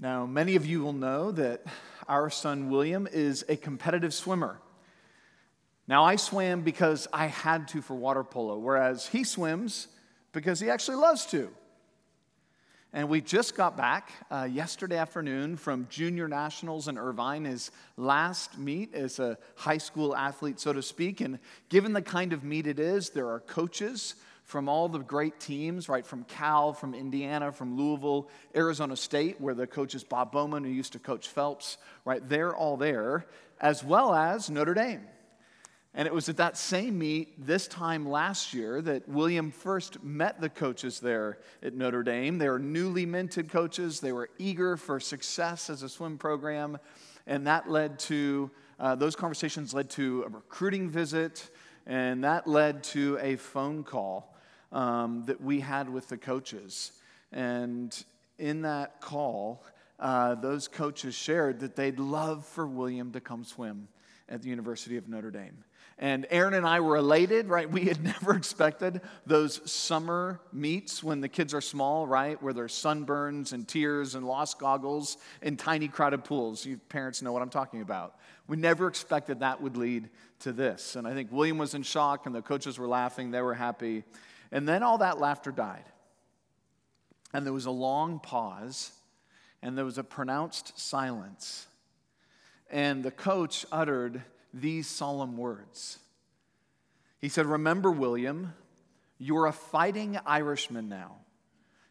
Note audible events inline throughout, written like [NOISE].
Now, many of you will know that our son William is a competitive swimmer. Now, I swam because I had to for water polo, whereas he swims because he actually loves to. And we just got back uh, yesterday afternoon from Junior Nationals in Irvine, his last meet as a high school athlete, so to speak. And given the kind of meet it is, there are coaches from all the great teams, right, from Cal, from Indiana, from Louisville, Arizona State, where the coach is Bob Bowman, who used to coach Phelps, right, they're all there, as well as Notre Dame. And it was at that same meet this time last year that William first met the coaches there at Notre Dame. They were newly minted coaches, they were eager for success as a swim program, and that led to, uh, those conversations led to a recruiting visit, and that led to a phone call um, that we had with the coaches. And in that call, uh, those coaches shared that they'd love for William to come swim at the University of Notre Dame. And Aaron and I were elated, right? We had [LAUGHS] never expected those summer meets when the kids are small, right? Where there's sunburns and tears and lost goggles and tiny crowded pools. You parents know what I'm talking about. We never expected that would lead to this. And I think William was in shock and the coaches were laughing. They were happy. And then all that laughter died. And there was a long pause, and there was a pronounced silence. And the coach uttered these solemn words He said, Remember, William, you're a fighting Irishman now.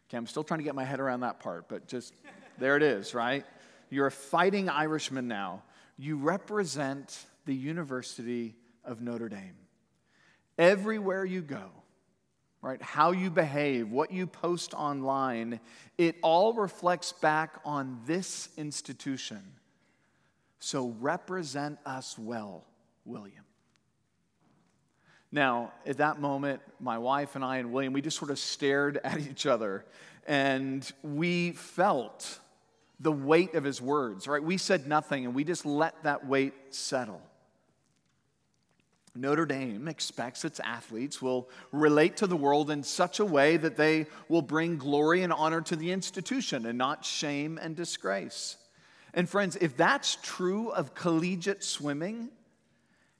Okay, I'm still trying to get my head around that part, but just there it is, right? You're a fighting Irishman now. You represent the University of Notre Dame. Everywhere you go, right? How you behave, what you post online, it all reflects back on this institution. So represent us well, William. Now, at that moment, my wife and I and William, we just sort of stared [LAUGHS] at each other and we felt the weight of his words, right? We said nothing and we just let that weight settle. Notre Dame expects its athletes will relate to the world in such a way that they will bring glory and honor to the institution and not shame and disgrace. And friends, if that's true of collegiate swimming,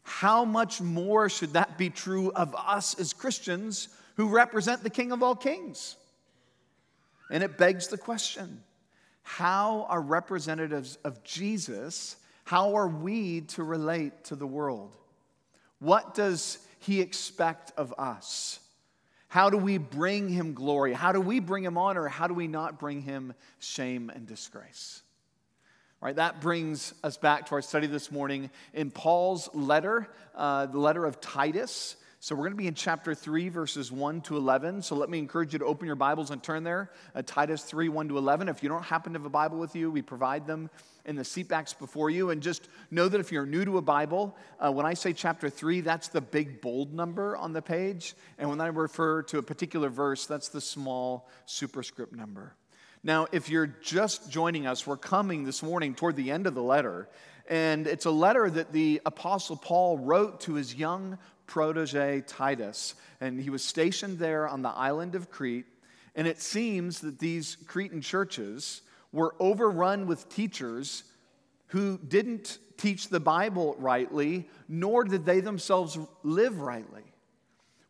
how much more should that be true of us as Christians who represent the King of all kings? And it begs the question how are representatives of Jesus, how are we to relate to the world? What does he expect of us? How do we bring him glory? How do we bring him honor? How do we not bring him shame and disgrace? Right, that brings us back to our study this morning in Paul's letter, uh, the letter of Titus. So we're going to be in chapter 3, verses 1 to 11. So let me encourage you to open your Bibles and turn there. Uh, Titus 3, 1 to 11. If you don't happen to have a Bible with you, we provide them in the seatbacks before you. And just know that if you're new to a Bible, uh, when I say chapter 3, that's the big bold number on the page. And when I refer to a particular verse, that's the small superscript number. Now, if you're just joining us, we're coming this morning toward the end of the letter. And it's a letter that the Apostle Paul wrote to his young protege Titus. And he was stationed there on the island of Crete. And it seems that these Cretan churches were overrun with teachers who didn't teach the Bible rightly, nor did they themselves live rightly.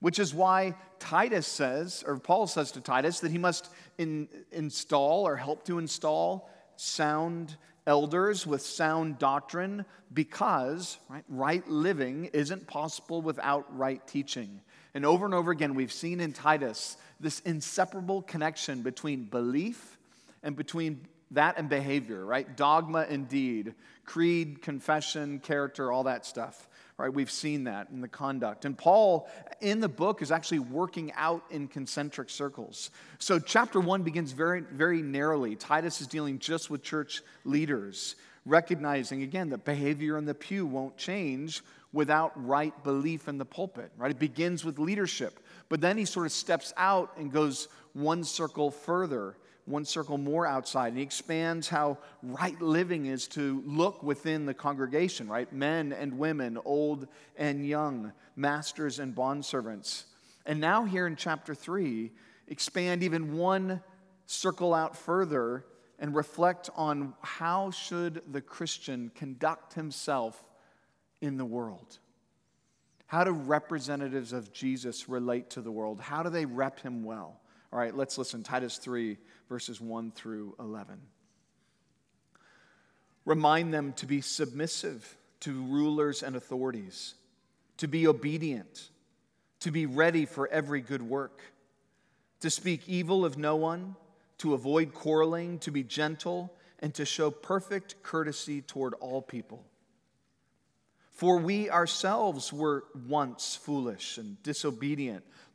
Which is why Titus says, or Paul says to Titus, that he must in, install or help to install sound elders with sound doctrine because right, right living isn't possible without right teaching. And over and over again, we've seen in Titus this inseparable connection between belief and between that and behavior, right? Dogma and deed, creed, confession, character, all that stuff right? We've seen that in the conduct. And Paul, in the book, is actually working out in concentric circles. So, chapter one begins very, very narrowly. Titus is dealing just with church leaders, recognizing again that behavior in the pew won't change without right belief in the pulpit, right? It begins with leadership. But then he sort of steps out and goes one circle further one circle more outside. And he expands how right living is to look within the congregation, right? Men and women, old and young, masters and bondservants. And now, here in chapter 3, expand even one circle out further and reflect on how should the Christian conduct himself in the world. How do representatives of Jesus relate to the world? How do they rep him well? All right, let's listen. Titus 3, verses 1 through 11. Remind them to be submissive to rulers and authorities, to be obedient, to be ready for every good work, to speak evil of no one, to avoid quarreling, to be gentle, and to show perfect courtesy toward all people. For we ourselves were once foolish and disobedient,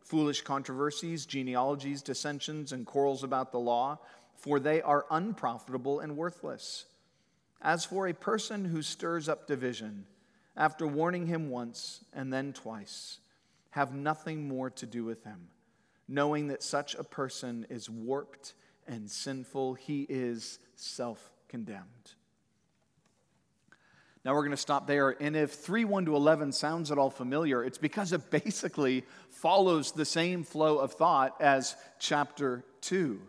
foolish controversies, genealogies, dissensions, and quarrels about the law, for they are unprofitable and worthless. As for a person who stirs up division, after warning him once and then twice, have nothing more to do with him, knowing that such a person is warped and sinful, he is self condemned. Now we're going to stop there. And if 3 1 to 11 sounds at all familiar, it's because it basically follows the same flow of thought as chapter 2.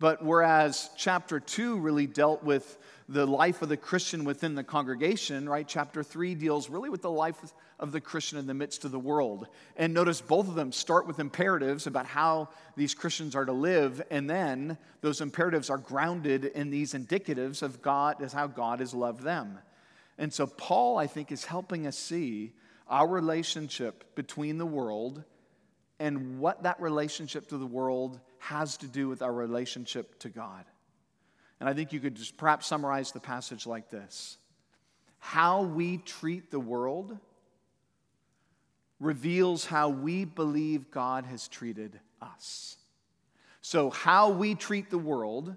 But whereas chapter 2 really dealt with the life of the Christian within the congregation, right? Chapter 3 deals really with the life of the Christian in the midst of the world. And notice both of them start with imperatives about how these Christians are to live, and then those imperatives are grounded in these indicatives of God, as how God has loved them. And so, Paul, I think, is helping us see our relationship between the world and what that relationship to the world has to do with our relationship to God. And I think you could just perhaps summarize the passage like this How we treat the world reveals how we believe God has treated us. So, how we treat the world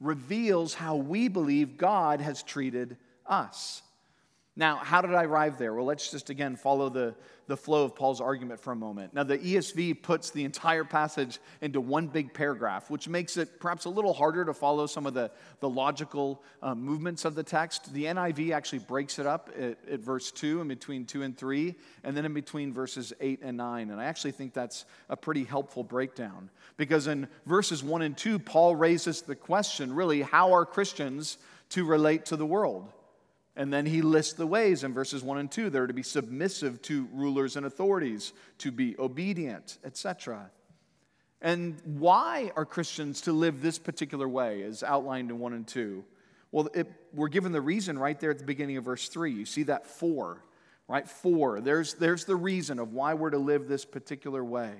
reveals how we believe God has treated us. Now, how did I arrive there? Well, let's just again follow the, the flow of Paul's argument for a moment. Now, the ESV puts the entire passage into one big paragraph, which makes it perhaps a little harder to follow some of the, the logical uh, movements of the text. The NIV actually breaks it up at, at verse 2, in between 2 and 3, and then in between verses 8 and 9. And I actually think that's a pretty helpful breakdown because in verses 1 and 2, Paul raises the question really, how are Christians to relate to the world? And then he lists the ways in verses 1 and 2. They're to be submissive to rulers and authorities, to be obedient, etc. And why are Christians to live this particular way, as outlined in 1 and 2? Well, it, we're given the reason right there at the beginning of verse 3. You see that for, right? For. There's, there's the reason of why we're to live this particular way.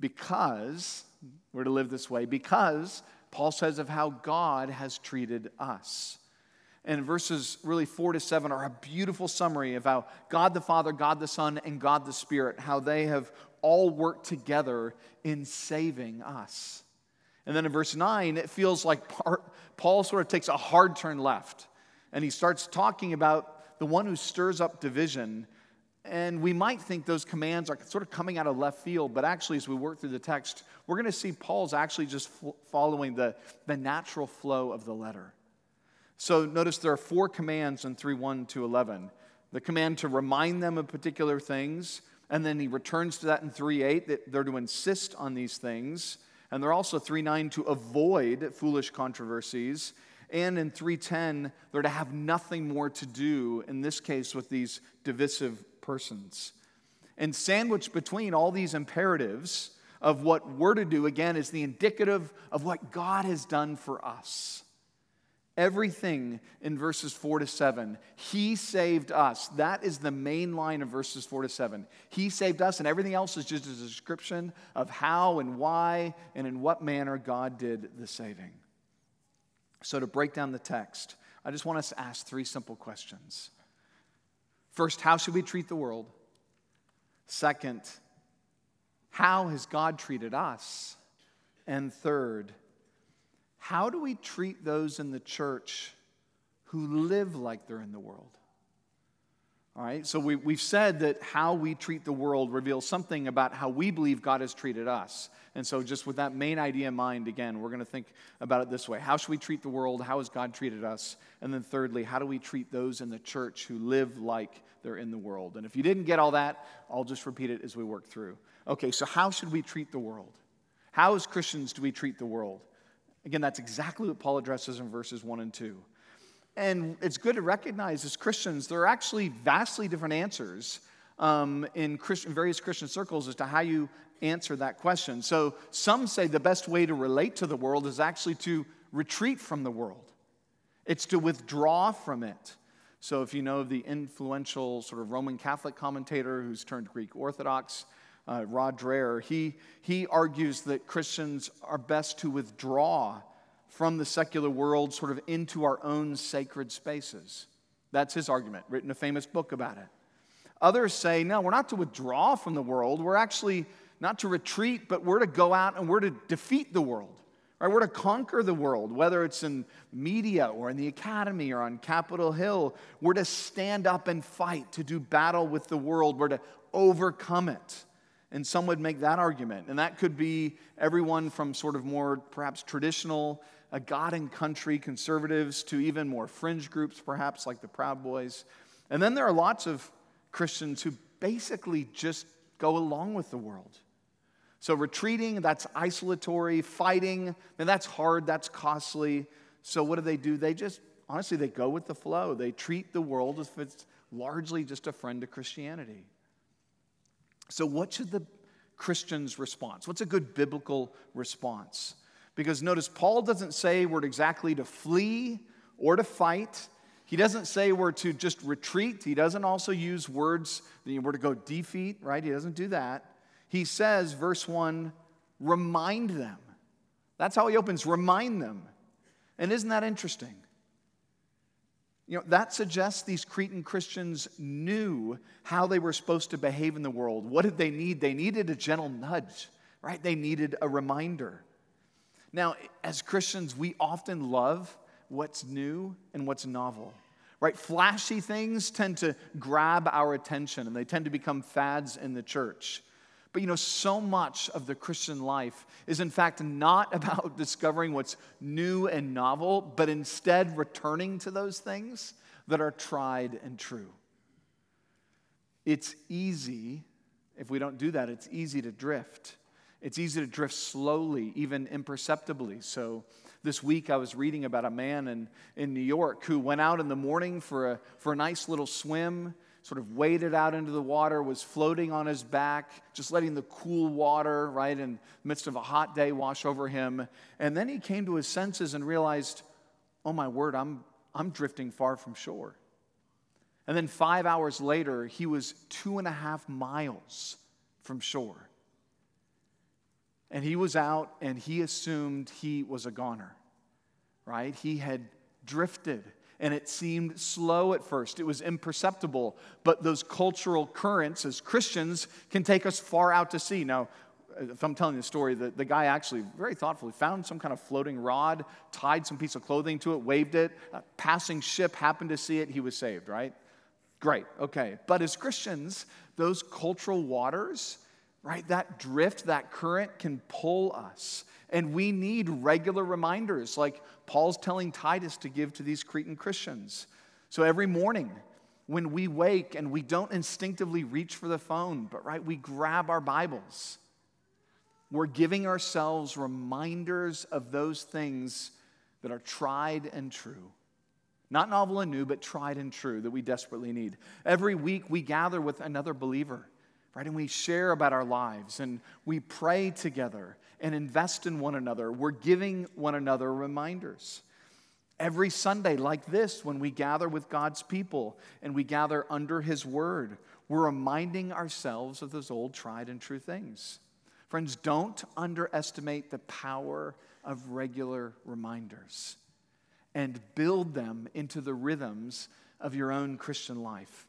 Because we're to live this way, because Paul says of how God has treated us. And verses really four to seven are a beautiful summary of how God the Father, God the Son, and God the Spirit, how they have all worked together in saving us. And then in verse nine, it feels like Paul sort of takes a hard turn left and he starts talking about the one who stirs up division. And we might think those commands are sort of coming out of left field, but actually, as we work through the text, we're going to see Paul's actually just following the, the natural flow of the letter. So notice there are four commands in 3 1 to 11. The command to remind them of particular things, and then he returns to that in 3 8, that they're to insist on these things. And they're also 3 9 to avoid foolish controversies. And in 310, they're to have nothing more to do, in this case, with these divisive persons. And sandwiched between all these imperatives of what we're to do, again, is the indicative of what God has done for us. Everything in verses 4 to 7, He saved us. That is the main line of verses 4 to 7. He saved us, and everything else is just a description of how and why and in what manner God did the saving. So, to break down the text, I just want us to ask three simple questions. First, how should we treat the world? Second, how has God treated us? And third, how do we treat those in the church who live like they're in the world? All right, so we, we've said that how we treat the world reveals something about how we believe God has treated us. And so, just with that main idea in mind, again, we're going to think about it this way How should we treat the world? How has God treated us? And then, thirdly, how do we treat those in the church who live like they're in the world? And if you didn't get all that, I'll just repeat it as we work through. Okay, so how should we treat the world? How, as Christians, do we treat the world? Again, that's exactly what Paul addresses in verses 1 and 2. And it's good to recognize as Christians, there are actually vastly different answers um, in Christian, various Christian circles as to how you answer that question. So some say the best way to relate to the world is actually to retreat from the world, it's to withdraw from it. So if you know the influential sort of Roman Catholic commentator who's turned Greek Orthodox, uh, Rod Dreher, he, he argues that Christians are best to withdraw from the secular world sort of into our own sacred spaces. That's his argument, written a famous book about it. Others say, no, we're not to withdraw from the world. We're actually not to retreat, but we're to go out and we're to defeat the world. Right? We're to conquer the world, whether it's in media or in the academy or on Capitol Hill. We're to stand up and fight, to do battle with the world. We're to overcome it. And some would make that argument. And that could be everyone from sort of more perhaps traditional uh, God and country conservatives to even more fringe groups, perhaps like the Proud Boys. And then there are lots of Christians who basically just go along with the world. So retreating, that's isolatory. Fighting, that's hard, that's costly. So what do they do? They just, honestly, they go with the flow. They treat the world as if it's largely just a friend to Christianity. So, what should the Christian's response? What's a good biblical response? Because notice, Paul doesn't say we're exactly to flee or to fight. He doesn't say we're to just retreat. He doesn't also use words that we're to go defeat, right? He doesn't do that. He says, verse 1, remind them. That's how he opens, remind them. And isn't that interesting? You know, that suggests these Cretan Christians knew how they were supposed to behave in the world. What did they need? They needed a gentle nudge, right? They needed a reminder. Now, as Christians, we often love what's new and what's novel, right? Flashy things tend to grab our attention and they tend to become fads in the church. But you know, so much of the Christian life is in fact not [LAUGHS] about discovering what's new and novel, but instead returning to those things that are tried and true. It's easy, if we don't do that, it's easy to drift. It's easy to drift slowly, even imperceptibly. So, this week I was reading about a man in, in New York who went out in the morning for a, for a nice little swim sort of waded out into the water, was floating on his back, just letting the cool water, right, in midst of a hot day wash over him. And then he came to his senses and realized, oh my word, I'm, I'm drifting far from shore. And then five hours later, he was two and a half miles from shore. And he was out and he assumed he was a goner, right? He had drifted and it seemed slow at first. It was imperceptible. But those cultural currents as Christians can take us far out to sea. Now, if I'm telling the story, the, the guy actually very thoughtfully found some kind of floating rod, tied some piece of clothing to it, waved it. A passing ship happened to see it. He was saved, right? Great, okay. But as Christians, those cultural waters, right, that drift, that current can pull us. And we need regular reminders, like Paul's telling Titus to give to these Cretan Christians. So every morning, when we wake and we don't instinctively reach for the phone, but right, we grab our Bibles. We're giving ourselves reminders of those things that are tried and true. Not novel and new, but tried and true that we desperately need. Every week we gather with another believer, right? And we share about our lives and we pray together and invest in one another. We're giving one another reminders. Every Sunday, like this, when we gather with God's people and we gather under His Word, we're reminding ourselves of those old tried and true things. Friends, don't underestimate the power of regular reminders and build them into the rhythms of your own Christian life,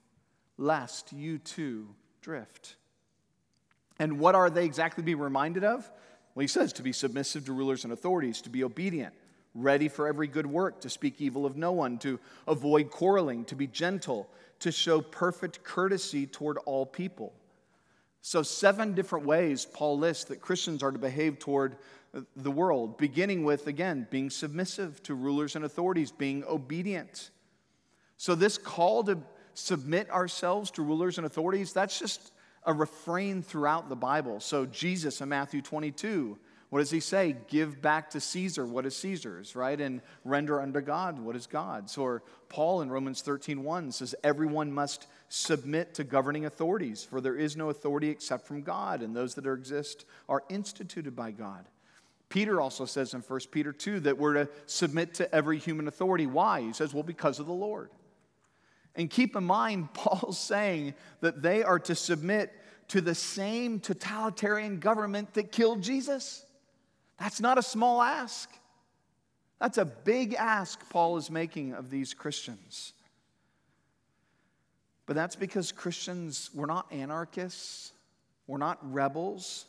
lest you too drift. And what are they exactly to be reminded of? Well, he says to be submissive to rulers and authorities, to be obedient, ready for every good work, to speak evil of no one, to avoid quarreling, to be gentle, to show perfect courtesy toward all people. So, seven different ways Paul lists that Christians are to behave toward the world, beginning with, again, being submissive to rulers and authorities, being obedient. So, this call to submit ourselves to rulers and authorities, that's just a refrain throughout the Bible. So, Jesus in Matthew 22, what does he say? Give back to Caesar what is Caesar's, right? And render unto God what is God's. Or Paul in Romans 13 1 says, Everyone must submit to governing authorities, for there is no authority except from God, and those that exist are instituted by God. Peter also says in 1 Peter 2 that we're to submit to every human authority. Why? He says, well, because of the Lord. And keep in mind, [LAUGHS] Paul's saying that they are to submit to the same totalitarian government that killed Jesus. That's not a small ask. That's a big ask Paul is making of these Christians. But that's because Christians, we're not anarchists, we're not rebels.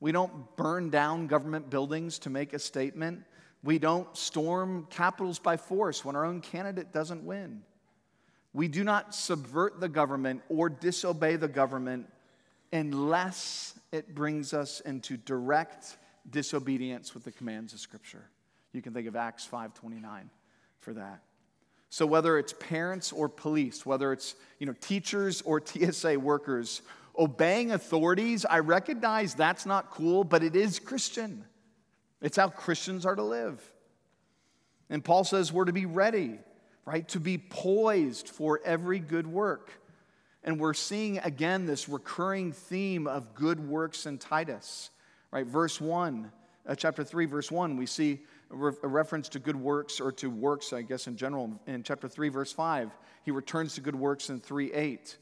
We don't burn down government buildings to make a statement. We don't storm capitals by force when our own candidate doesn't win. We do not subvert the government or disobey the government unless it brings us into direct disobedience with the commands of Scripture. You can think of Acts 5:29 for that. So whether it's parents or police, whether it's you know teachers or [LAUGHS] TSA workers obeying authorities, I recognize that's not cool, but it is Christian. It's how Christians are to live. And Paul says we're to be ready, right? To be poised for every good work. And we're seeing again this recurring theme of good works in Titus, right? Verse 1, uh, chapter 3, verse 1, we see a, re- a reference to good works or to works, I guess, in general. In chapter 3, verse 5, he returns to good works in 3 8.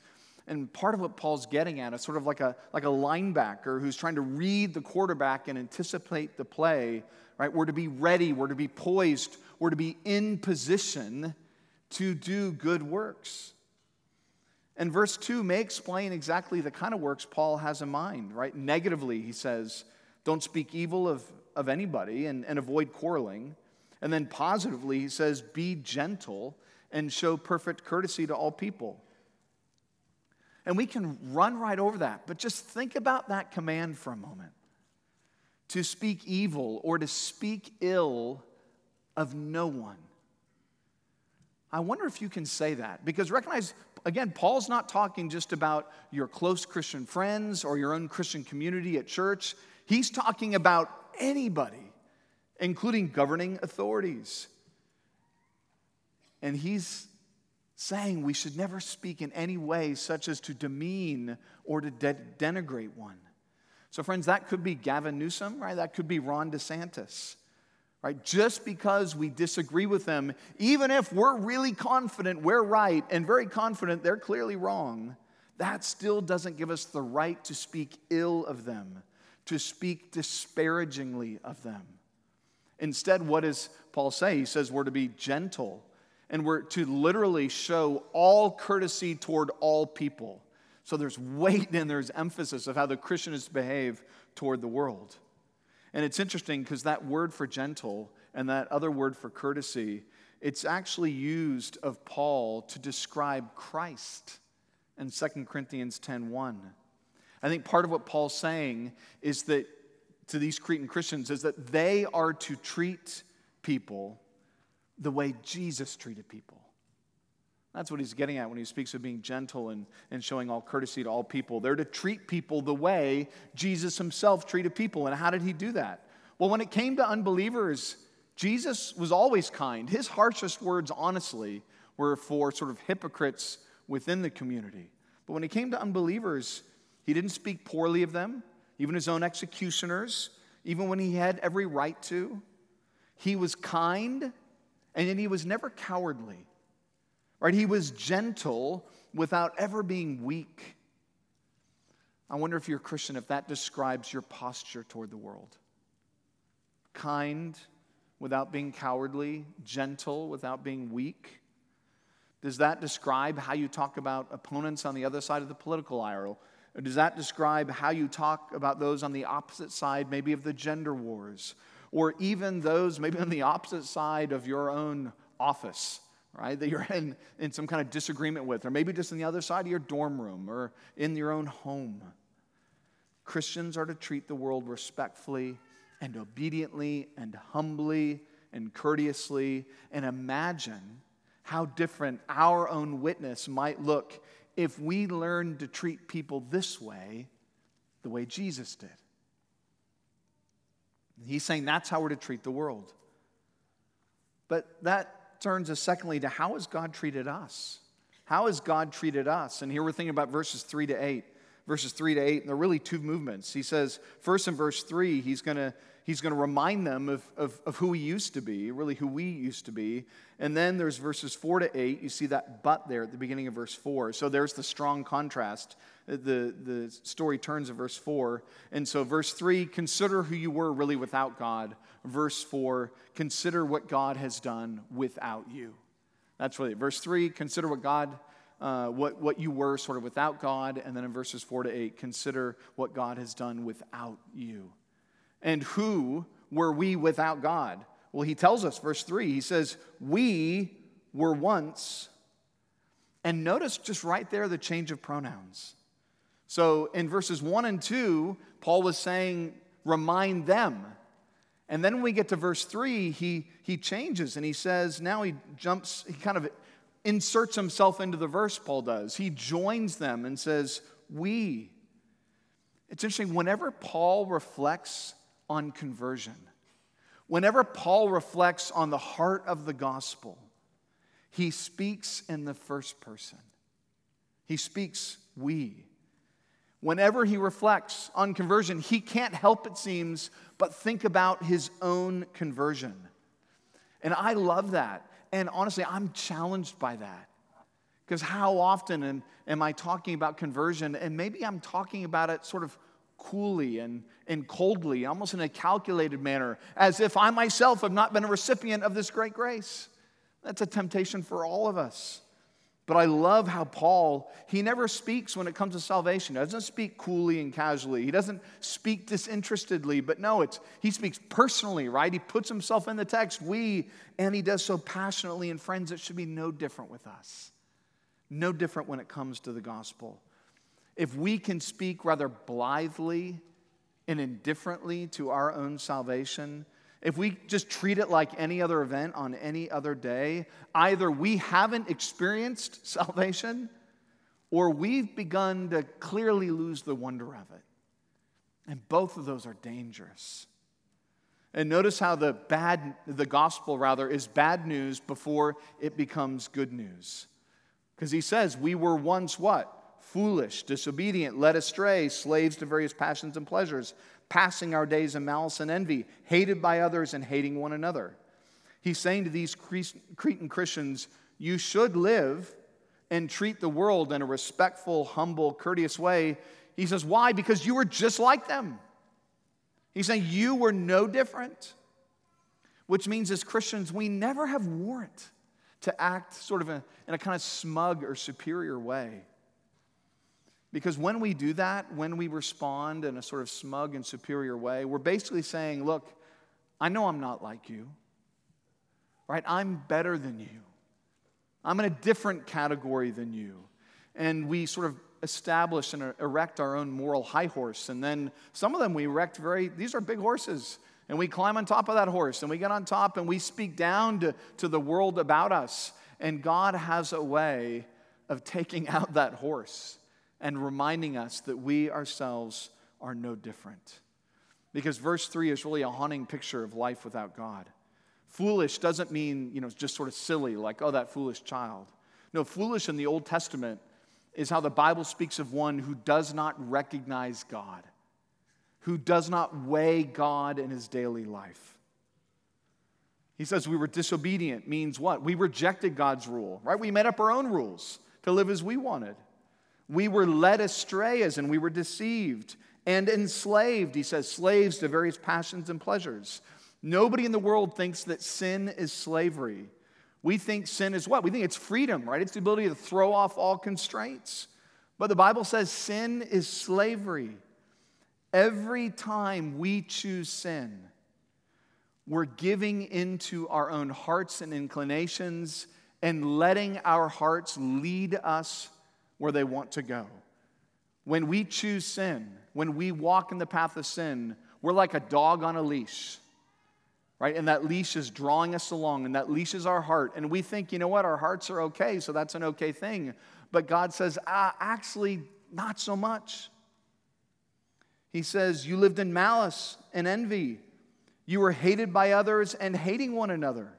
And part of what Paul's getting at is sort of like a, like a linebacker who's trying to read the quarterback and anticipate the play, right? We're to be ready, we're to be poised, we're to be in position to do good works. And verse 2 may explain exactly the kind of works Paul has in mind, right? Negatively, he says, don't speak evil of, of anybody and, and avoid quarreling. And then positively, he says, be gentle and show perfect courtesy to all people. And we can run right over that, but just think about that command for a moment to speak evil or to speak ill of no one. I wonder if you can say that because recognize, again, Paul's not talking just about your close Christian friends or your own Christian community at church. He's talking about anybody, including governing authorities. And he's saying we should never speak in any way such as to demean or to de- denigrate one. So, friends, that could be Gavin Newsom, right? That could be Ron DeSantis, right? Just because we disagree with them, even if we're really confident we're right and very confident they're clearly wrong, that still doesn't give us the right to speak ill of them, to speak disparagingly of them. Instead, what does Paul say? He says we're to be gentle and we're to literally show all courtesy toward all people. So there's weight and there's emphasis of how the Christian is to behave toward the world. And it's interesting because that word for gentle and that other word for courtesy, it's actually used of Paul to describe Christ in 2 Corinthians 10:1. I think part of what Paul's saying is that to these Cretan Christians is that they are to treat people the way Jesus treated people. That's what he's getting at when he speaks of being gentle and, and showing all courtesy to all people. They're to treat people the way Jesus himself treated people. And how did he do that? Well, when it came to unbelievers, Jesus was always kind. His harshest words, honestly, were for sort of hypocrites within the community. But when it came to unbelievers, he didn't speak poorly of them, even his own executioners, even when he had every right to. He was kind And yet he was never cowardly. Right? He was gentle without ever being weak. I wonder if you're a Christian, if that describes your posture toward the world. Kind without being cowardly, gentle without being weak. Does that describe how you talk about opponents on the other side of the political aisle? Or does that describe how you talk about those on the opposite side, maybe of the gender wars? Or even those maybe on the opposite side of your own office? Right, that you're in, in some kind of disagreement with, or maybe just on the other side of your dorm room or in your own home. Christians are to treat the world respectfully and obediently and humbly and courteously and imagine how different our own witness might look if we learned to treat people this way, the way Jesus did. He's saying that's how we're to treat the world. But that turns us, secondly, to how has God treated us? How has God treated us? And here we're thinking about verses 3 to 8. Verses 3 to 8, and they're really two movements. He says, first in verse 3, he's going to he's going to remind them of, of, of, who he used to be, really who we used to be. And then there's verses 4 to 8. You see that but there at the beginning of verse 4. So there's the strong contrast. The, the story turns in verse 4. And so, verse 3, consider who you were really without God verse 4, consider what God has done without you. That's really it. Verse 3, consider what God, uh, what, what you were sort of without God. And then in verses 4 to 8, consider what God has done without you. And who were we without God? Well, he tells us, verse 3, he says, We were once. And notice just right there the change of pronouns. So in verses 1 and 2, Paul was saying, Remind them and then when we get to verse 3, he, he changes and he says, now he jumps, he kind of inserts himself into the verse, Paul does. He joins them and says, We. It's interesting, whenever Paul reflects on conversion, whenever Paul reflects on the heart of the gospel, he speaks in the first person. He speaks we. Whenever he reflects on conversion, he can't help, it seems, but think about his own conversion. And I love that. And honestly, I'm challenged by that. Because how often am, am I talking about conversion? And maybe I'm talking about it sort of coolly and, and coldly, almost in a calculated manner, as if I myself have not been a recipient of this great grace. That's a temptation for all of us. But I love how Paul, he never speaks when it comes to salvation. He doesn't speak coolly and casually. He doesn't speak disinterestedly, but no, it's he speaks personally, right? He puts himself in the text, we, and he does so passionately. And friends, it should be no different with us. No different when it comes to the gospel. If we can speak rather blithely and indifferently to our own salvation, if we just treat it like any other event on any other day, either we haven't experienced [LAUGHS] salvation or we've begun to clearly lose the wonder of it. And both of those are dangerous. And notice how the bad the gospel rather is bad news before it becomes good news. Because he says, "We were once what? Foolish, disobedient, led astray, slaves to various passions and pleasures." Passing our days in malice and envy, hated by others and hating one another. He's saying to these Cretan Christians, you should live and treat the world in a respectful, humble, courteous way. He says, Why? Because you were just like them. He's saying you were no different, which means as Christians, we never have warrant to act sort of in a kind of smug or superior way. Because when we do that, when we respond in a sort of smug and superior way, we're basically saying, Look, I know I'm not like you, right? I'm better than you. I'm in a different category than you. And we sort of establish and erect our own moral high horse. And then some of them we erect very, these are big horses. And we climb on top of that horse and we get on top and we speak down to, to the world about us. And God has a way of taking out that horse and reminding us that we ourselves are no different. Because verse 3 is really a haunting picture of life without God. Foolish doesn't mean, you know, just sort of silly, like, oh, that foolish child. No, foolish in the Old Testament is how the Bible speaks of one who does not recognize God, who does not weigh God in his daily life. He says we were disobedient means what? We rejected God's rule, right? We made up our own rules to live as we wanted. We were led astray as and we were deceived and enslaved, he says, slaves to various passions and pleasures. Nobody in the world thinks that sin is slavery. We think sin is what? We think it's freedom, right? It's the ability to throw off all constraints. But the Bible says sin is slavery. Every time we choose sin, we're giving into our own hearts and inclinations and letting our hearts lead us where they want to go. When we choose sin, when we walk in the path of sin, we're like a dog on a leash, right? And that leash is drawing us along, and that leash is our heart. And we think, you know what, our hearts are okay, so that's an okay thing. But God says, ah, actually, not so much. He says, You lived in malice and envy. You were hated by others and hating one another.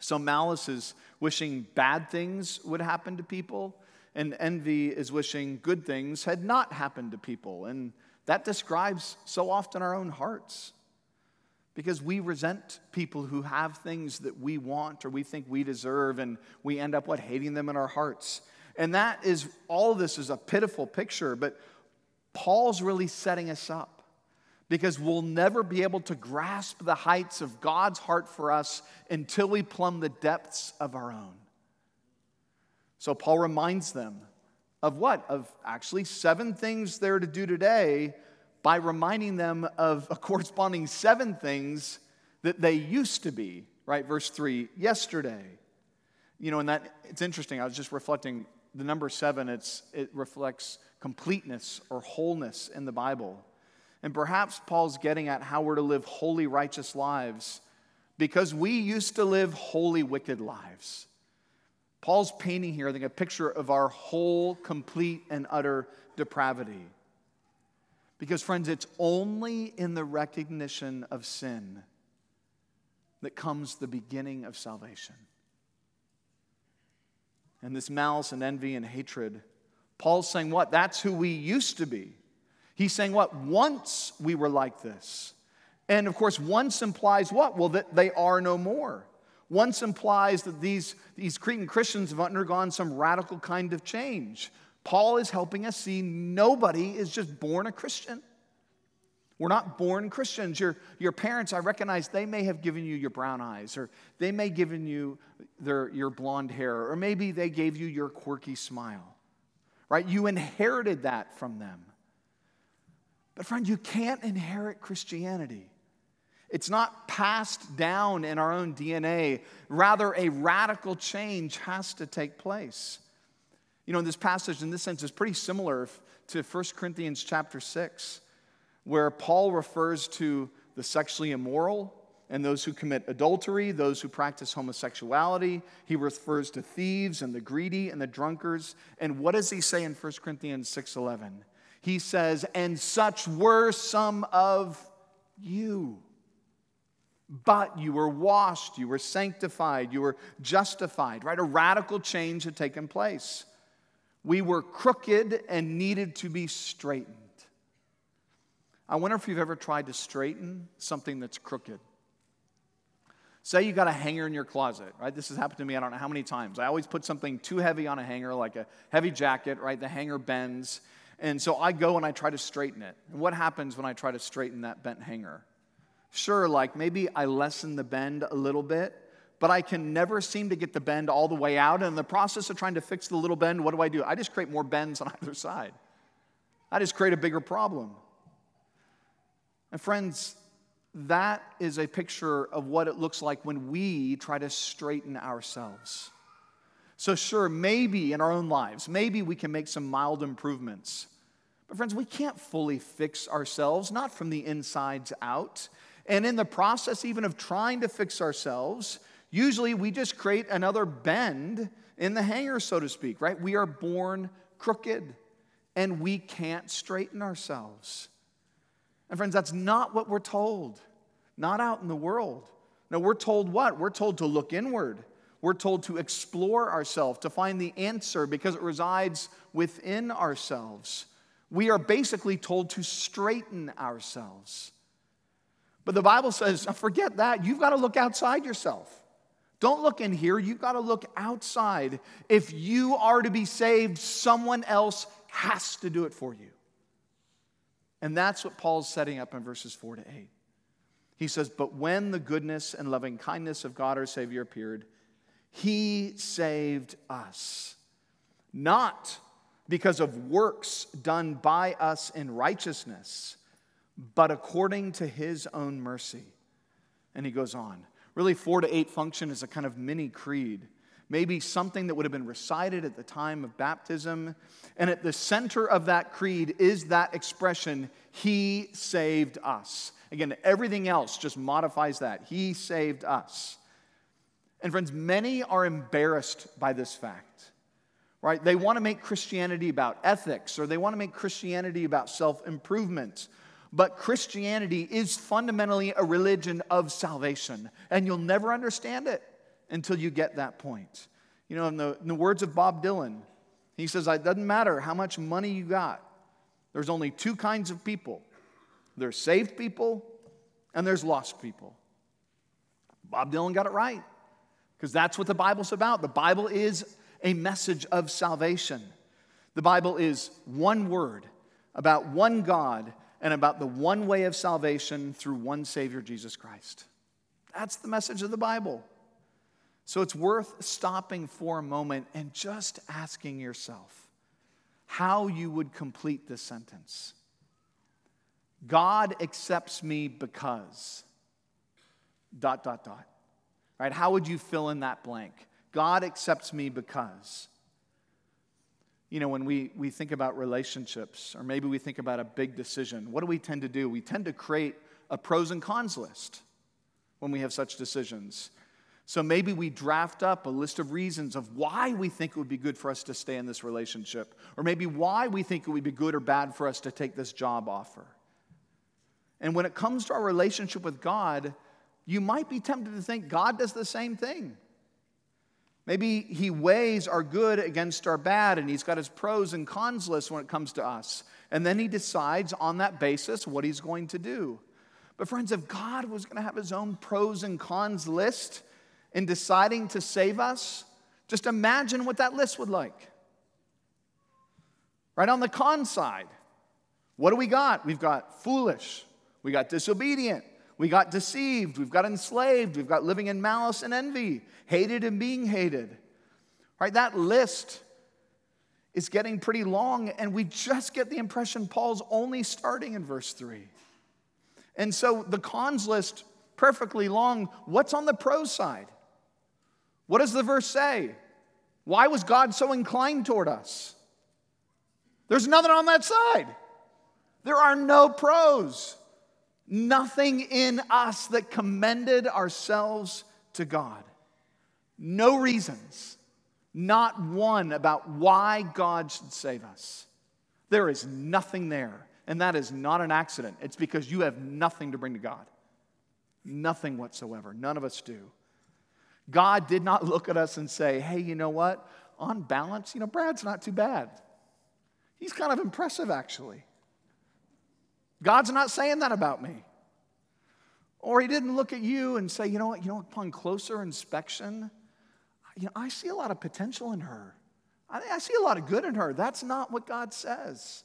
So, malice is wishing bad things would happen to people, and envy is wishing good things had not happened to people. And that describes so often our own hearts because we resent people who have things that we want or we think we deserve, and we end up what hating them in our hearts. And that is all this is a pitiful picture, but Paul's really setting us up because we'll never be able to grasp the heights of God's heart for us until we plumb the depths of our own. So Paul reminds them of what? Of actually seven things they're to do today by reminding them of a corresponding seven things that they used to be, right? Verse 3 yesterday. You know, and that it's interesting. I was just reflecting the number seven, it's, it reflects completeness or wholeness in the Bible. And perhaps Paul's getting at how we're to live holy, righteous lives because we used to live wholly, wicked lives. Paul's painting here, I think, a picture of our whole, complete, and utter depravity. Because, friends, it's only in the recognition of sin that comes the beginning of salvation. And this malice and envy and hatred, Paul's saying, What? That's who we used to be. He's saying what? Once we were like this. And of course, once implies what? Well, that they are no more. Once implies that these, these Cretan Christians have undergone some radical kind of change. Paul is helping us see nobody is just born a Christian. We're not born Christians. Your, your parents, I recognize they may have given you your brown eyes, or they may have given you their, your blonde hair, or maybe they gave you your quirky smile, right? You inherited that from them. But, friend, you can't inherit Christianity. It's not passed down in our own DNA. Rather, a radical change has to take place. You know, this passage, in this sense, is pretty similar to 1 Corinthians chapter 6, where Paul refers to the sexually immoral and those who commit adultery, those who practice homosexuality. He refers to thieves and the greedy and the drunkards. And what does he say in 1 Corinthians 6:11? he says, And such were some of you. But you were washed, you were sanctified, you were justified, right? A radical change had taken place. We were crooked and needed to be straightened. I wonder if you've ever tried to straighten something that's crooked. Say you got a hanger in your closet, right? This has happened to me I don't know how many times. I always put something too heavy on a hanger, like a heavy jacket, right? The hanger bends, and so I go and I try to straighten it. And what happens when I try to straighten that bent hanger? Sure, like maybe I lessen the bend a little bit, but I can never seem to get the bend all the way out. And in the process of trying to fix the little bend, what do I do? I just create more bends on [LAUGHS] either side. I just create a bigger problem. And friends, that is a picture of what it looks like when we try to straighten ourselves. So, sure, maybe in our own lives, maybe we can make some mild improvements. But, friends, we can't fully fix ourselves, not from the insides out. And in the process, even of trying to fix ourselves, usually we just create another bend in the hanger, so to speak, right? We are born crooked and we can't straighten ourselves. And, friends, that's not what we're told, not out in the world. No, we're told what? We're told to look inward we're told to explore ourselves, to find the answer because it resides within ourselves. We are basically told to straighten ourselves. But the Bible says, forget that. You've got to look outside yourself. Don't look in here. You've got to look outside. If you are to be saved, someone else has to do it for you. And that's what Paul's setting up in verses 4 to 8. He says, But when the goodness and loving kindness of God our Savior appeared, he saved us, not because of works done by us in righteousness, but according to his own mercy. And he goes on. Really, four to eight function is a kind of mini creed, maybe something that would have been recited at the time of baptism. And at the center of that creed is that expression, He saved us. Again, everything else just modifies that. He saved us. And friends, many are embarrassed by this fact, right? They want to make Christianity about ethics or they want to make Christianity about self improvement. But Christianity is fundamentally a religion of salvation, and you'll never understand it until you get that point. You know, in the, in the words of Bob Dylan, he says, It doesn't matter how much money you got, there's only two kinds of people there's saved people and there's lost people. Bob Dylan got it right because that's what the Bible's about. The Bible is a message of salvation. The Bible is one word about one God and about the one way of salvation through one Savior, Jesus Christ. That's the message of the Bible. So it's worth stopping for a moment and just asking yourself how you would complete this sentence. God accepts me because dot dot dot. Right? How would you fill in that blank? God accepts me because you know, when we, we think about relationships, or maybe we think about a big decision, what do we tend to do? We tend to create a pros and cons list when we have such decisions. So maybe we draft up a list of reasons of why we think it would be good for us to stay in this relationship, or maybe why we think it would be good or bad for us to take this job offer. And when it comes to our relationship with God, you might be tempted to think God does the same thing. Maybe he weighs our good against our bad and he's got his pros and cons list when it comes to us. And then he decides on that basis what he's going to do. But, friends, if God was going to have his own pros and cons list in deciding to save us, just imagine what that list would like. Right on the con side, what do we got? We've got foolish, we got disobedient, we got deceived, we've got enslaved, we've got living in malice and envy, hated and being hated. Right? That list is getting pretty long, and we just get the impression Paul's only starting in verse 3. And so the cons list, perfectly long. What's on the pro side? What does the verse say? Why was God so inclined toward us? There's nothing on that side. There are no pros. Nothing in us that commended ourselves to God. No reasons, not one about why God should save us. There is nothing there. And that is not an accident. It's because you have nothing to bring to God. Nothing whatsoever. None of us do. God did not look at us and say, hey, you know what? On balance, you know, Brad's not too bad. He's kind of impressive, actually. God's not saying that about me. Or he didn't look at you and say, you know what, you know, upon closer inspection, you know, I see a lot of potential in her. I, I see a lot of good in her. That's not what God says.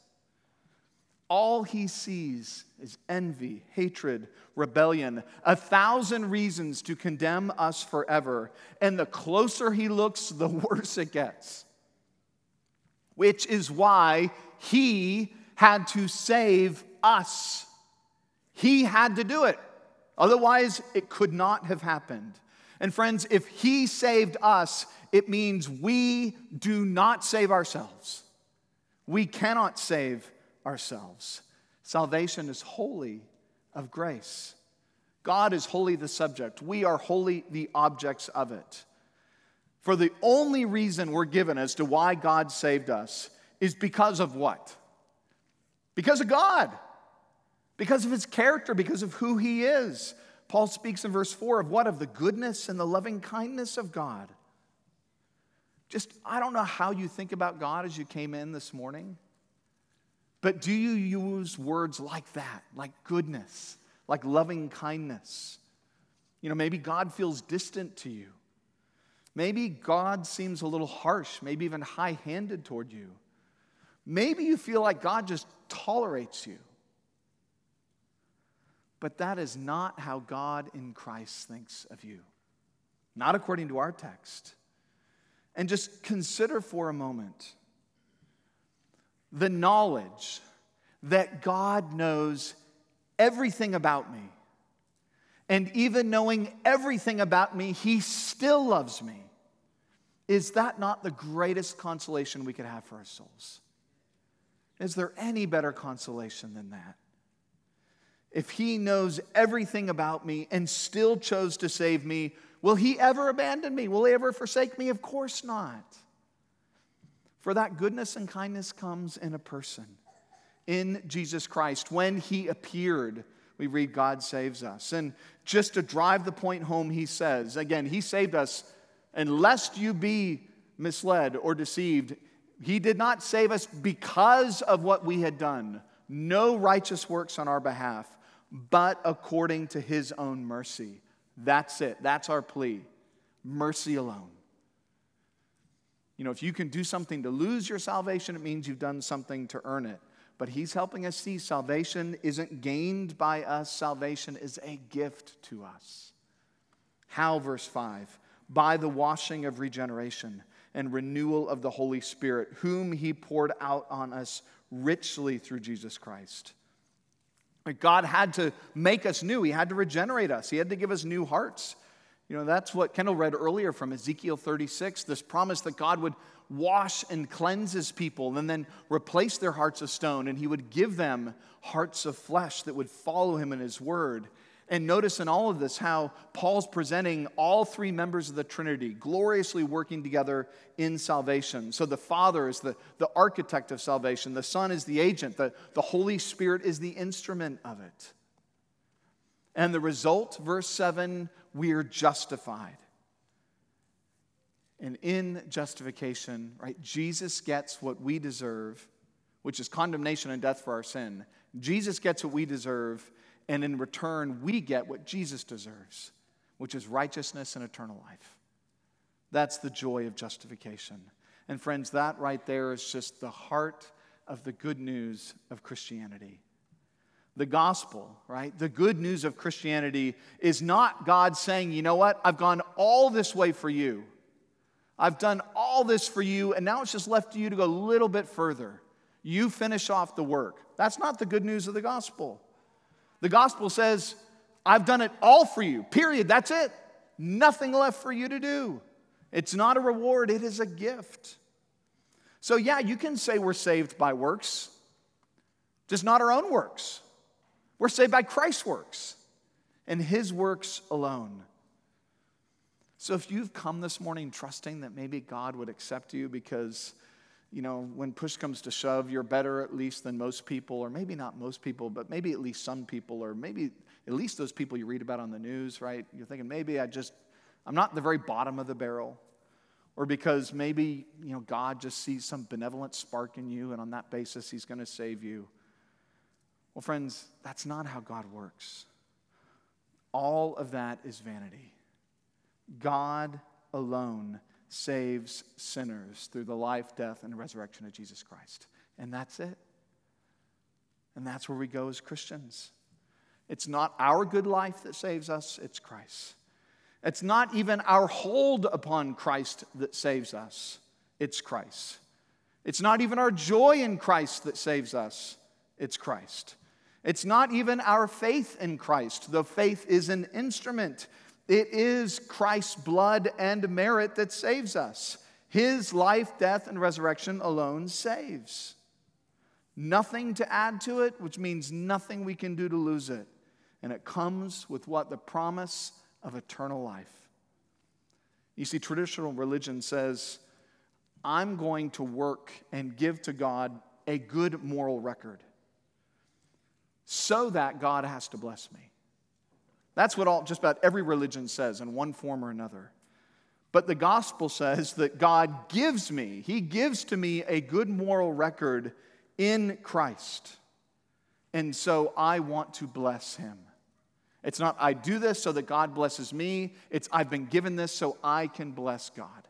All he sees is envy, hatred, rebellion, a thousand reasons to condemn us forever. And the closer he looks, the [LAUGHS] worse it gets. Which is why he had to save us. He had to do it. Otherwise, it could not have happened. And friends, if He saved us, it means we do not save ourselves. We cannot save ourselves. Salvation is wholly of grace. God is wholly the subject. We are wholly the objects of it. For the only reason we're given as to why God saved us is because of what? Because of God because of his character, because of who he is. Paul speaks in verse 4 of what? Of the goodness and the loving kindness of God. Just, I don't know how you think about God as you came in this morning, but do you use words like that, like goodness, like loving kindness. You know, maybe God feels distant to you. Maybe God seems a little harsh, maybe even high handed toward you. Maybe you feel like God just tolerates you. But that is not how God in Christ thinks of you, not according to our text. And just consider for a moment the knowledge that God knows everything about me. And even knowing everything about me, He still loves me. Is that not the greatest consolation we could have for our souls? Is there any better consolation than that? If He knows everything about me and still chose to save me, will He ever abandon me? Will He ever forsake me? Of course not. For that goodness and kindness comes in a person, in Jesus Christ. When He appeared, we read God saves us. And just to drive the point home, He says, again, He saved us and lest you be misled or deceived, he did not save us because of what we had done, no righteous works on our behalf, but according to his own mercy. That's it. That's our plea. Mercy alone. You know, if you can do something to lose your salvation, it means you've done something to earn it. But he's helping us see salvation isn't gained by us, salvation is a gift to us. How, verse 5? by the washing of regeneration and renewal of the Holy Spirit, whom He poured out on us richly through Jesus Christ. God had to make us new. He had to regenerate us. He had to give us new hearts. You know, that's what Kendall read earlier from Ezekiel 36 this promise that God would wash and cleanse his people and then replace their hearts of stone, and he would give them hearts of flesh that would follow him in his word. And notice in all of this how Paul's presenting all three members of the Trinity gloriously working together in salvation. So the Father is the, the architect of salvation, the Son is the agent, the, the Holy Spirit is the instrument of it. And the result, verse 7, we are justified. And in justification, right, Jesus gets what we deserve, which is condemnation and death for our sin. Jesus gets what we deserve and in return, we get what Jesus deserves, which is righteousness and eternal life. That's the joy of justification. And friends, that right there is just the heart of the good news of Christianity. The gospel, right? The good news of Christianity is not God saying, you know what, I've gone all this way for you. I've done all this for you, and now it's just left to you to go a little bit further. You finish off the work. That's not the good news of the gospel. The gospel says, I've done it all for you, period. That's it. Nothing left for you to do. It's not a reward, it is a gift. So, yeah, you can say we're saved by works, just not our own works. We're saved by Christ's works and his works alone. So, if you've come this morning trusting that maybe God would accept you because you know, when push comes to shove, you're better at least than most people, or maybe not most people, but maybe at least some people, or maybe at least those people you read about on the news, right? You're thinking, maybe I just, I'm not the very bottom of the barrel. Or because maybe, you know, God just sees some benevolent spark in you, and on that basis, He's going to save you. Well, friends, that's not how God works. All of that is vanity. God alone saves sinners through the life, death, and resurrection of Jesus Christ. And that's it. And that's where we go as Christians. It's not our good life that saves us, it's Christ. It's not even our hold upon Christ that saves us, it's Christ. It's not even our joy in Christ that saves us, it's Christ. It's not even our faith in Christ, though faith is an instrument it is Christ's blood and merit that saves us. His life, death, and resurrection alone saves. Nothing to add to it, which means nothing we can do to lose it. And it comes with what? The promise of eternal life. You see, traditional religion says, I'm going to work and give to God a good moral record so that God has to bless me. That's what all, just about every religion says in one form or another. But the gospel says that God gives me, He gives to me a good moral record in Christ. And so I want to bless Him. It's not, I do this so that God blesses me. It's, I've been given this so I can bless God.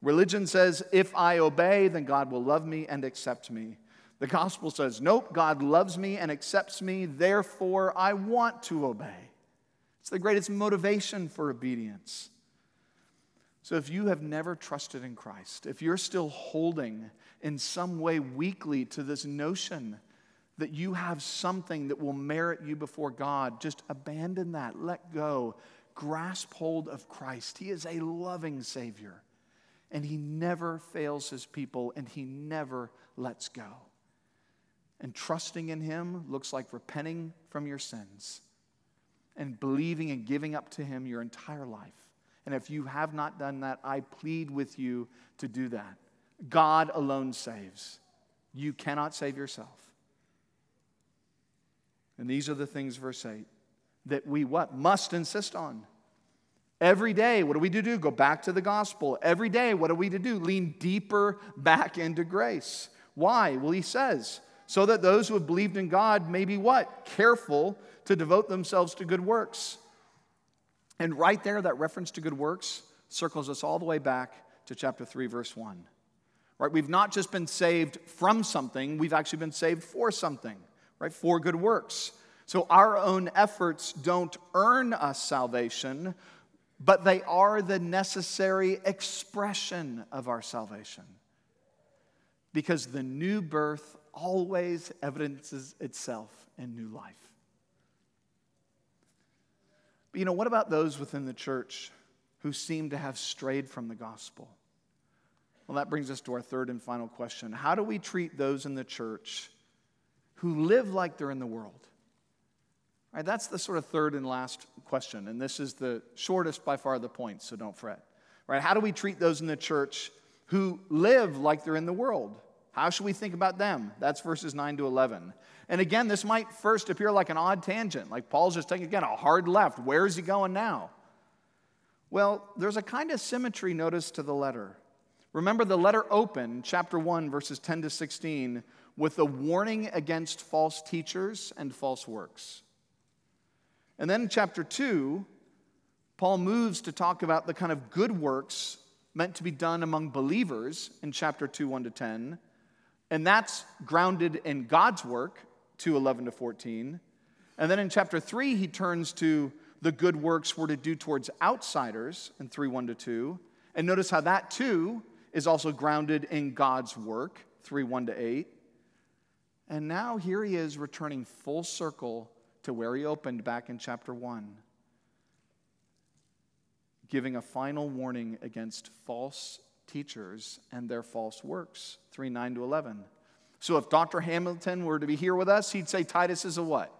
Religion says, if I obey, then God will love me and accept me. The gospel says, nope, God loves me and accepts me, therefore I want to obey. It's the greatest motivation for obedience. So if you have never trusted in Christ, if you're still holding in some way weakly to this notion that you have something that will merit you before God, just abandon that, let go, grasp hold of Christ. He is a loving Savior, and He never fails His people, and He never lets go. And trusting in Him looks like repenting from your sins and believing and giving up to Him your entire life. And if you have not done that, I plead with you to do that. God alone saves. You cannot save yourself. And these are the things, verse 8, that we what? Must insist on. Every day, what do we do? Go back to the gospel. Every day, what are we to do? Lean deeper back into grace. Why? Well, he says, so that those who have believed in God may be what? Careful to devote themselves to good works. And right there, that reference to good works circles us all the way back to chapter 3, verse 1. Right? We've not just been saved from something, we've actually been saved for something, right? For good works. So our own efforts don't earn us salvation, but they are the necessary expression of our salvation. Because the new birth always evidences itself in new life. But you know, what about those within the church who seem to have strayed from the gospel? Well, that brings us to our third and final question. How do we treat those in the church who live like they're in the world? All right, that's the sort of third and last question, and this is the shortest by far the point, so don't fret. Right? How do we treat those in the church who live like they're in the world? How should we think about them? That's verses 9 to 11. And again, this might first appear like an odd tangent, like Paul's just taking again a hard left. Where is he going now? Well, there's a kind of symmetry notice to the letter. Remember, the letter opened, chapter 1, verses 10 to 16, with a warning against false teachers and false works. And then in chapter 2, Paul moves to talk about the kind of good works meant to be done among believers in chapter 2, 1 to 10. And that's grounded in God's work 2 11 to 14. And then in chapter 3, he turns to the good works we're to do towards outsiders in 3 1 to 2. And notice how that too is also grounded in God's work 3 1 to 8. And now here he is returning full circle to where he opened back in chapter 1, giving a final warning against false teachers and their false works 3 9 to 11. So if Dr. Hamilton were to be here with us, he'd say Titus is a what?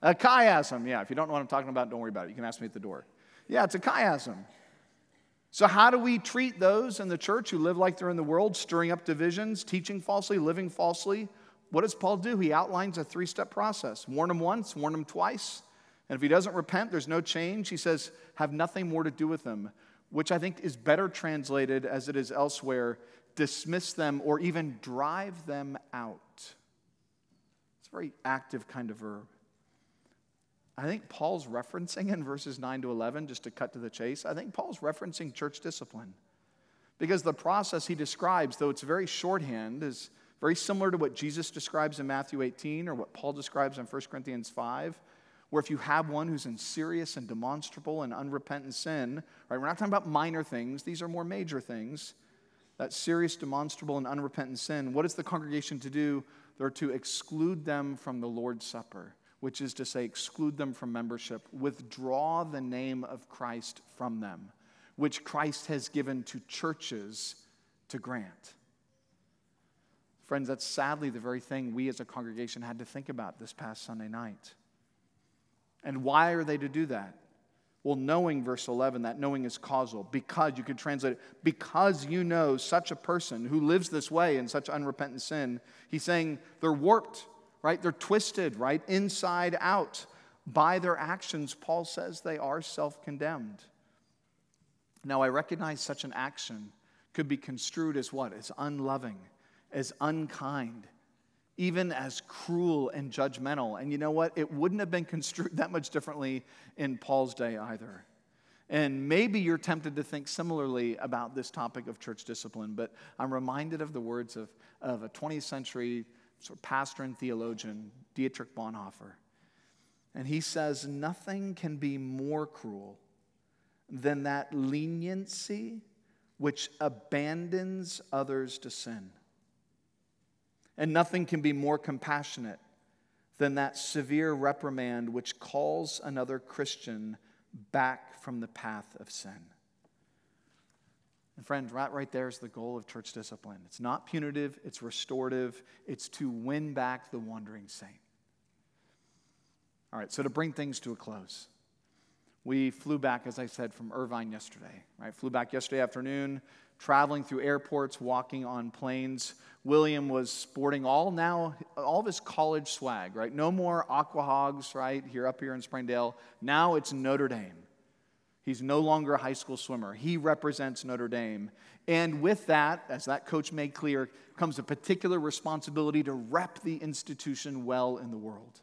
A chiasm. Yeah, if you don't know what I'm talking about, don't worry about it. You can ask me at the door. Yeah, it's a chiasm. So, how do we treat those in the church who live like they're in the world, stirring up divisions, teaching falsely, living falsely? What does Paul do? He outlines a three step process warn them once, warn them twice. And if he doesn't repent, there's no change. He says, have nothing more to do with them, which I think is better translated as it is elsewhere dismiss them, or even drive them out. It's a very active kind of verb. I think Paul's referencing in verses 9 to 11, just to cut to the chase, I think Paul's referencing church discipline. Because the process he describes, though it's very shorthand, is very similar to what Jesus describes in Matthew 18 or what Paul describes in 1 Corinthians 5, where if you have one who's in serious and demonstrable and unrepentant sin, right, we're not talking about minor things, these are more major things that serious, demonstrable, and unrepentant sin, what is the congregation to do? They're to exclude them from the Lord's Supper, which is to say, exclude them from membership, withdraw the name of Christ from them, which Christ has given to churches to grant. Friends, that's sadly the very thing we as a congregation had to think about this past Sunday night. And why are they to do that? Well, knowing, verse 11, that knowing is causal. Because, you could translate it, because you know such a person who lives this way in such unrepentant sin, he's saying they're warped, right? They're twisted, right? Inside out. By their actions, Paul says they are self condemned. Now, I recognize such an action could be construed as what? As unloving, as unkind, even as cruel and judgmental. And you know what? It wouldn't have been construed [LAUGHS] that much differently in Paul's day either. And maybe you're tempted to think similarly about this topic of church discipline, but I'm reminded of the words of, of a 20th century sort of pastor and theologian, Dietrich Bonhoeffer. And he says, Nothing can be more cruel than that leniency which abandons others to sin. And nothing can be more compassionate than that severe reprimand which calls another Christian back from the path of sin. And friend, right, right there is the goal of church discipline. It's not punitive, it's restorative, it's to win back the wandering saint. All right, so to bring things to a close, we flew back, as I said, from Irvine yesterday, right? Flew back yesterday afternoon, traveling through airports, walking on planes. William was sporting all now, all of his college swag, right? No more Aquahogs, right? Here up here in Springdale. Now it's Notre Dame. He's no longer a high school swimmer. He represents Notre Dame. And with that, as that coach made clear, comes a particular responsibility to rep the institution well in the world.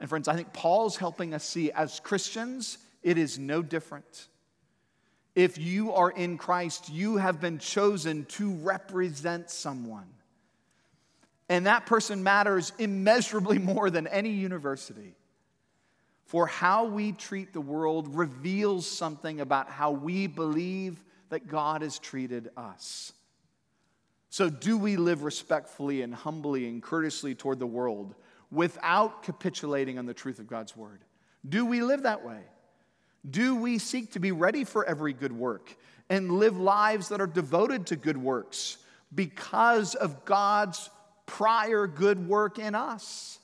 And friends, I think Paul's helping us see as Christians, it is no different. If you are in Christ, you have been chosen to represent someone. And that person matters immeasurably [LAUGHS] more than any university. For how we treat the world reveals something about how we believe that God has treated us. So, do we live respectfully and humbly and courteously toward the world without capitulating on the truth of God's word? Do we live that way? Do we seek to be ready for every good work and live lives that are devoted to good works because of God's prior good work in us?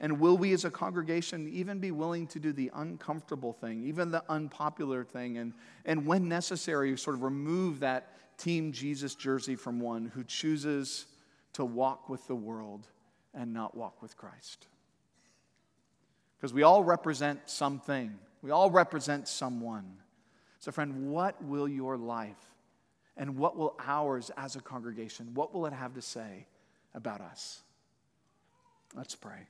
And will we as a congregation even be willing to do the uncomfortable thing, even the unpopular thing, and, and when necessary, sort of remove that Team Jesus jersey from one who chooses to walk with the world and not walk with Christ? Because we all represent something, we all represent someone. So, friend, what will your life and what will ours as a congregation, what will it have to say about us? Let's pray.